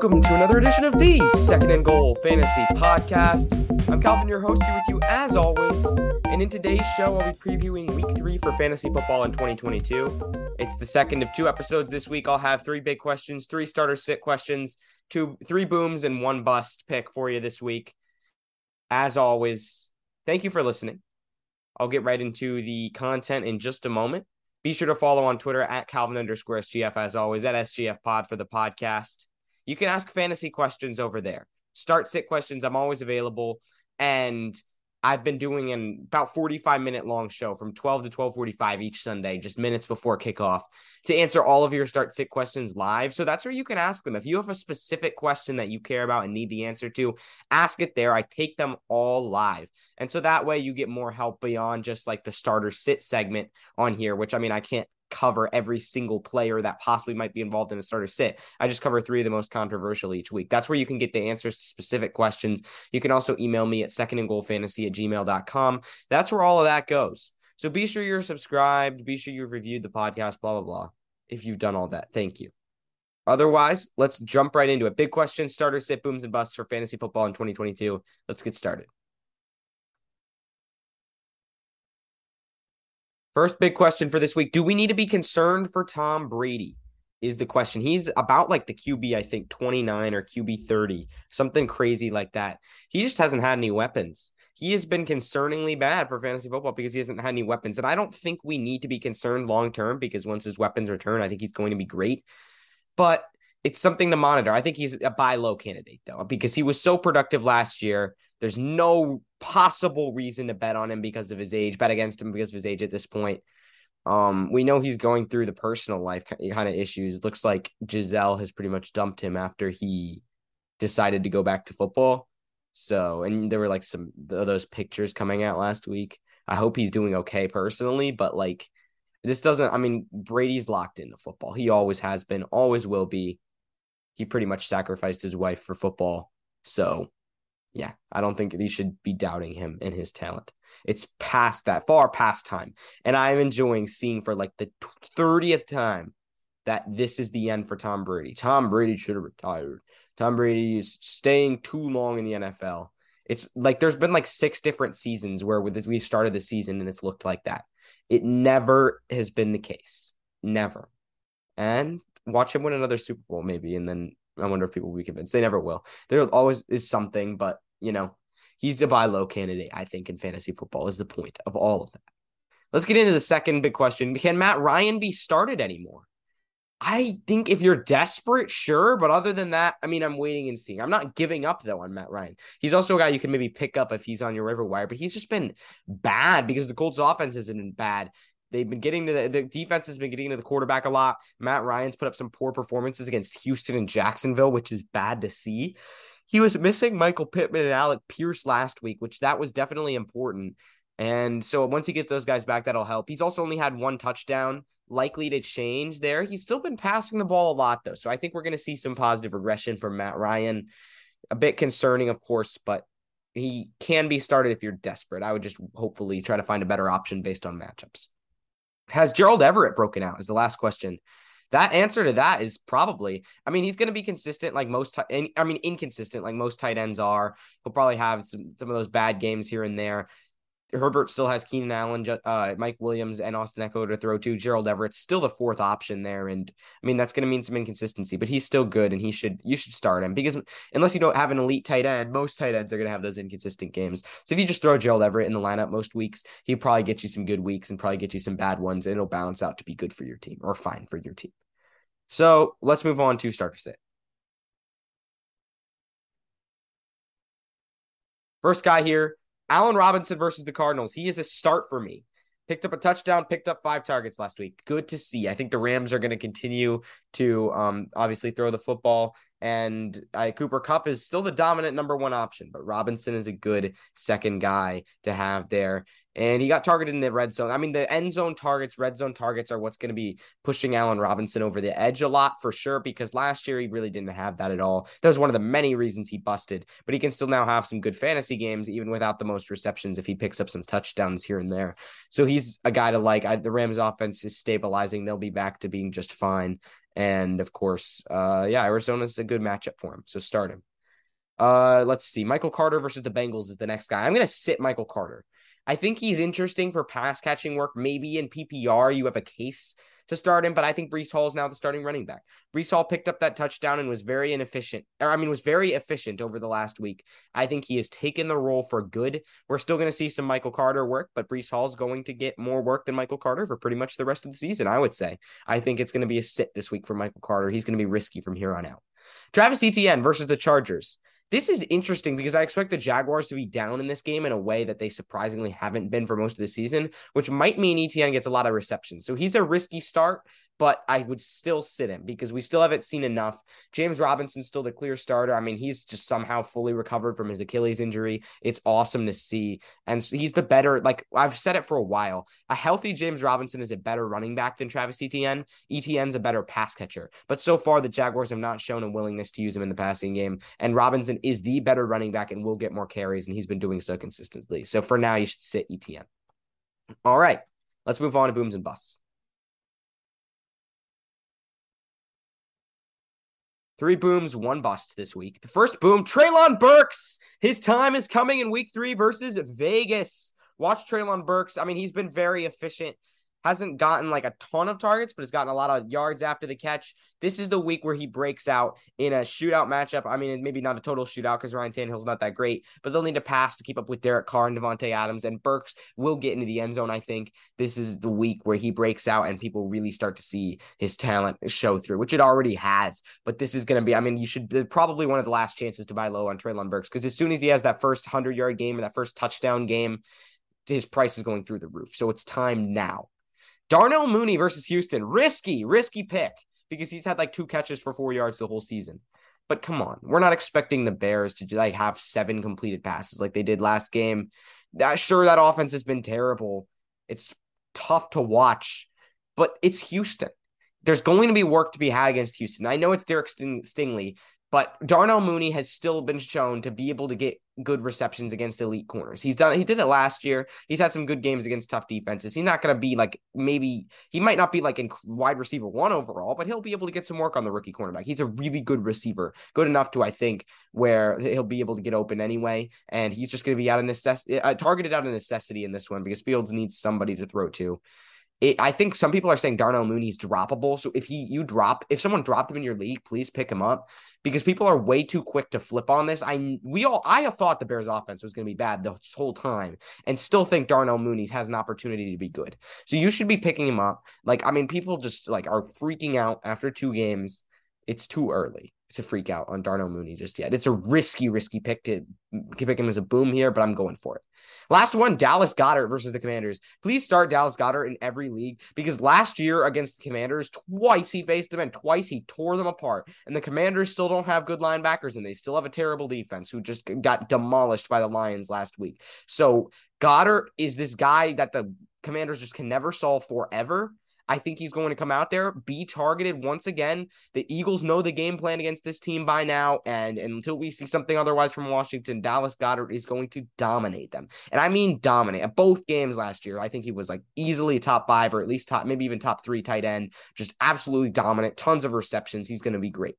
Welcome to another edition of the Second and Goal Fantasy Podcast. I'm Calvin, your host here with you as always. And in today's show, I'll be previewing week three for fantasy football in 2022. It's the second of two episodes this week. I'll have three big questions, three starter sit questions, two, three booms, and one bust pick for you this week. As always, thank you for listening. I'll get right into the content in just a moment. Be sure to follow on Twitter at Calvin underscore SGF as always at SGF pod for the podcast. You can ask fantasy questions over there. Start sit questions. I'm always available. And I've been doing an about 45 minute long show from 12 to 12:45 each Sunday, just minutes before kickoff, to answer all of your start sit questions live. So that's where you can ask them. If you have a specific question that you care about and need the answer to, ask it there. I take them all live. And so that way you get more help beyond just like the starter sit segment on here, which I mean I can't cover every single player that possibly might be involved in a starter sit. I just cover three of the most controversial each week. That's where you can get the answers to specific questions. You can also email me at second and goal fantasy at gmail.com. That's where all of that goes. So be sure you're subscribed. Be sure you've reviewed the podcast, blah, blah, blah. If you've done all that, thank you. Otherwise, let's jump right into it. Big question starter sit booms and busts for fantasy football in 2022. Let's get started. First big question for this week. Do we need to be concerned for Tom Brady? Is the question. He's about like the QB, I think 29 or QB 30, something crazy like that. He just hasn't had any weapons. He has been concerningly bad for fantasy football because he hasn't had any weapons. And I don't think we need to be concerned long term because once his weapons return, I think he's going to be great. But it's something to monitor. I think he's a buy low candidate though, because he was so productive last year. There's no possible reason to bet on him because of his age, bet against him because of his age at this point. Um, we know he's going through the personal life kind of issues. Looks like Gisele has pretty much dumped him after he decided to go back to football. So, and there were like some of those pictures coming out last week. I hope he's doing okay personally, but like this doesn't, I mean, Brady's locked into football. He always has been, always will be. He pretty much sacrificed his wife for football. So yeah, I don't think you should be doubting him and his talent. It's past that, far past time. And I'm enjoying seeing for like the 30th time that this is the end for Tom Brady. Tom Brady should have retired. Tom Brady is staying too long in the NFL. It's like there's been like six different seasons where we started the season and it's looked like that. It never has been the case. Never. And watch him win another Super Bowl maybe and then I wonder if people will be convinced. They never will. There always is something, but you know, he's a buy low candidate, I think, in fantasy football is the point of all of that. Let's get into the second big question. Can Matt Ryan be started anymore? I think if you're desperate, sure. But other than that, I mean, I'm waiting and seeing. I'm not giving up though on Matt Ryan. He's also a guy you can maybe pick up if he's on your waiver wire, but he's just been bad because the Colts offense been bad. They've been getting to the, the defense has been getting to the quarterback a lot. Matt Ryan's put up some poor performances against Houston and Jacksonville, which is bad to see. He was missing Michael Pittman and Alec Pierce last week, which that was definitely important. And so once he gets those guys back, that'll help. He's also only had one touchdown, likely to change there. He's still been passing the ball a lot, though. So I think we're going to see some positive regression from Matt Ryan. A bit concerning, of course, but he can be started if you're desperate. I would just hopefully try to find a better option based on matchups. Has Gerald Everett broken out? Is the last question. That answer to that is probably. I mean, he's going to be consistent like most. I mean, inconsistent like most tight ends are. He'll probably have some, some of those bad games here and there. Herbert still has Keenan Allen, uh, Mike Williams, and Austin Ekeler to throw to. Gerald Everett's still the fourth option there, and I mean that's going to mean some inconsistency, but he's still good, and he should you should start him because unless you don't have an elite tight end, most tight ends are going to have those inconsistent games. So if you just throw Gerald Everett in the lineup most weeks, he probably get you some good weeks and probably get you some bad ones, and it'll balance out to be good for your team or fine for your team. So let's move on to starter sit. First guy here, Allen Robinson versus the Cardinals. He is a start for me. Picked up a touchdown, picked up five targets last week. Good to see. I think the Rams are going to continue to um, obviously throw the football and uh, Cooper Kupp is still the dominant number one option, but Robinson is a good second guy to have there. And he got targeted in the red zone. I mean, the end zone targets, red zone targets are what's going to be pushing Allen Robinson over the edge a lot for sure, because last year he really didn't have that at all. That was one of the many reasons he busted, but he can still now have some good fantasy games, even without the most receptions, if he picks up some touchdowns here and there. So he's a guy to like. I, the Rams offense is stabilizing. They'll be back to being just fine. And of course, uh, yeah, Arizona's a good matchup for him. So start him. Uh, let's see. Michael Carter versus the Bengals is the next guy. I'm going to sit Michael Carter. I think he's interesting for pass catching work. Maybe in PPR, you have a case to start him, but I think Breece Hall is now the starting running back. Breece Hall picked up that touchdown and was very inefficient, or I mean, was very efficient over the last week. I think he has taken the role for good. We're still going to see some Michael Carter work, but Breece Hall is going to get more work than Michael Carter for pretty much the rest of the season, I would say. I think it's going to be a sit this week for Michael Carter. He's going to be risky from here on out. Travis Etienne versus the Chargers. This is interesting because I expect the Jaguars to be down in this game in a way that they surprisingly haven't been for most of the season, which might mean Etienne gets a lot of receptions. So he's a risky start, but I would still sit him because we still haven't seen enough. James Robinson's still the clear starter. I mean, he's just somehow fully recovered from his Achilles injury. It's awesome to see. And so he's the better, like I've said it for a while. A healthy James Robinson is a better running back than Travis Etienne. Etienne's a better pass catcher. But so far, the Jaguars have not shown a willingness to use him in the passing game. And Robinson is the better running back and will get more carries. And he's been doing so consistently. So for now, you should sit Etienne. All right. Let's move on to booms and busts. Three booms, one bust this week. The first boom, Treylon Burks. His time is coming in week three versus Vegas. Watch Treylon Burks. I mean, he's been very efficient hasn't gotten like a ton of targets, but has gotten a lot of yards after the catch. This is the week where he breaks out in a shootout matchup. I mean, maybe not a total shootout because Ryan Tannehill's not that great, but they'll need to pass to keep up with Derek Carr and Davante Adams. And Burks will get into the end zone. I think this is the week where he breaks out and people really start to see his talent show through, which it already has. But this is going to be, I mean, you should probably one of the last chances to buy low on Treylon Burks because as soon as he has that first 100 yard game or that first touchdown game, his price is going through the roof. So it's time now. Darnell Mooney versus Houston. Risky, risky pick because he's had like two catches for four yards the whole season. But come on, we're not expecting the Bears to like have seven completed passes like they did last game. That, sure, that offense has been terrible. It's tough to watch, but it's Houston. There's going to be work to be had against Houston. I know it's Derek Sting- Stingley, but Darnell Mooney has still been shown to be able to get good receptions against elite corners. He's done he did it last year. He's had some good games against tough defenses. He's not going to be like maybe he might not be like in wide receiver 1 overall, but he'll be able to get some work on the rookie cornerback. He's a really good receiver. Good enough to I think where he'll be able to get open anyway and he's just going to be out of necessity uh, targeted out of necessity in this one because Fields needs somebody to throw to it, I think some people are saying Darnell Mooney's droppable. So if he you drop if someone dropped him in your league, please pick him up because people are way too quick to flip on this. I we all I thought the Bears offense was going to be bad this whole time and still think Darnell Mooney has an opportunity to be good. So you should be picking him up. Like I mean people just like are freaking out after two games. It's too early to freak out on Darnell Mooney just yet. It's a risky, risky pick to pick him as a boom here, but I'm going for it. Last one, Dallas Goedert versus the Commanders. Please start Dallas Goedert in every league because last year against the Commanders, twice he faced them and twice he tore them apart. And the Commanders still don't have good linebackers and they still have a terrible defense who just got demolished by the Lions last week. So Goedert is this guy that the Commanders just can never solve forever. I think he's going to come out there, be targeted once again. The Eagles know the game plan against this team by now. And, and until we see something otherwise from Washington, Dallas Goedert is going to dominate them. And I mean dominate. At both games last year, I think he was like easily top five or at least top, maybe even top three tight end. Just absolutely dominant. Tons of receptions. He's going to be great.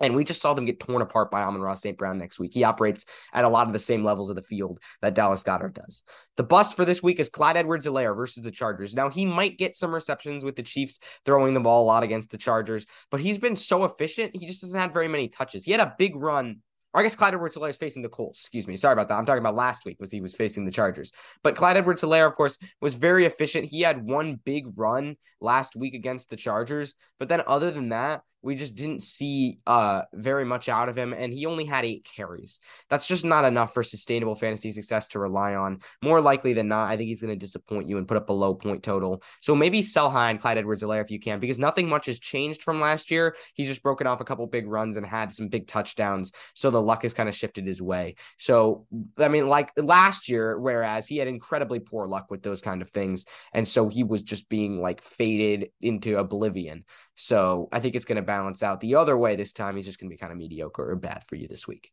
And we just saw them get torn apart by Amon-Ra St. Brown next week. He operates at a lot of the same levels of the field that Dallas Goedert does. The bust for this week is Clyde Edwards-Helaire versus the Chargers. Now, he might get some receptions with the Chiefs throwing the ball a lot against the Chargers, but he's been so efficient. He just hasn't had very many touches. He had a big run I guess Clyde Edwards Helaire is facing the Colts. Excuse me. Sorry about that. I'm talking about last week was he was facing the Chargers. But Clyde Edwards Helaire, of course, was very efficient. He had one big run last week against the Chargers. But then other than that, we just didn't see uh very much out of him and he only had eight carries. That's just not enough for sustainable fantasy success to rely on. More likely than not i think he's going to disappoint you and put up a low point total. So maybe sell high on clyde edwards Helaire if you can because nothing much has changed from last year. He's just broken off a couple big runs and had some big touchdowns so the luck has kind of shifted his way. So i mean like last year whereas he had incredibly poor luck with those kind of things and so he was just being like faded into oblivion. So I think it's going to balance out the other way this time. He's just going to be kind of mediocre or bad for you this week.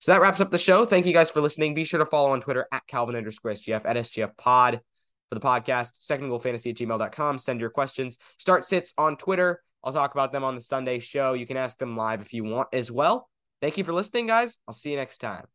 So that wraps up the show. Thank you guys for listening. Be sure to follow on Twitter at Calvin underscore SGF at SGF pod for the podcast, secondgoalfantasy at gmail.com. Send your questions. Start sits on Twitter. I'll talk about them on the Sunday show. You can ask them live if you want as well. Thank you for listening, guys. I'll see you next time.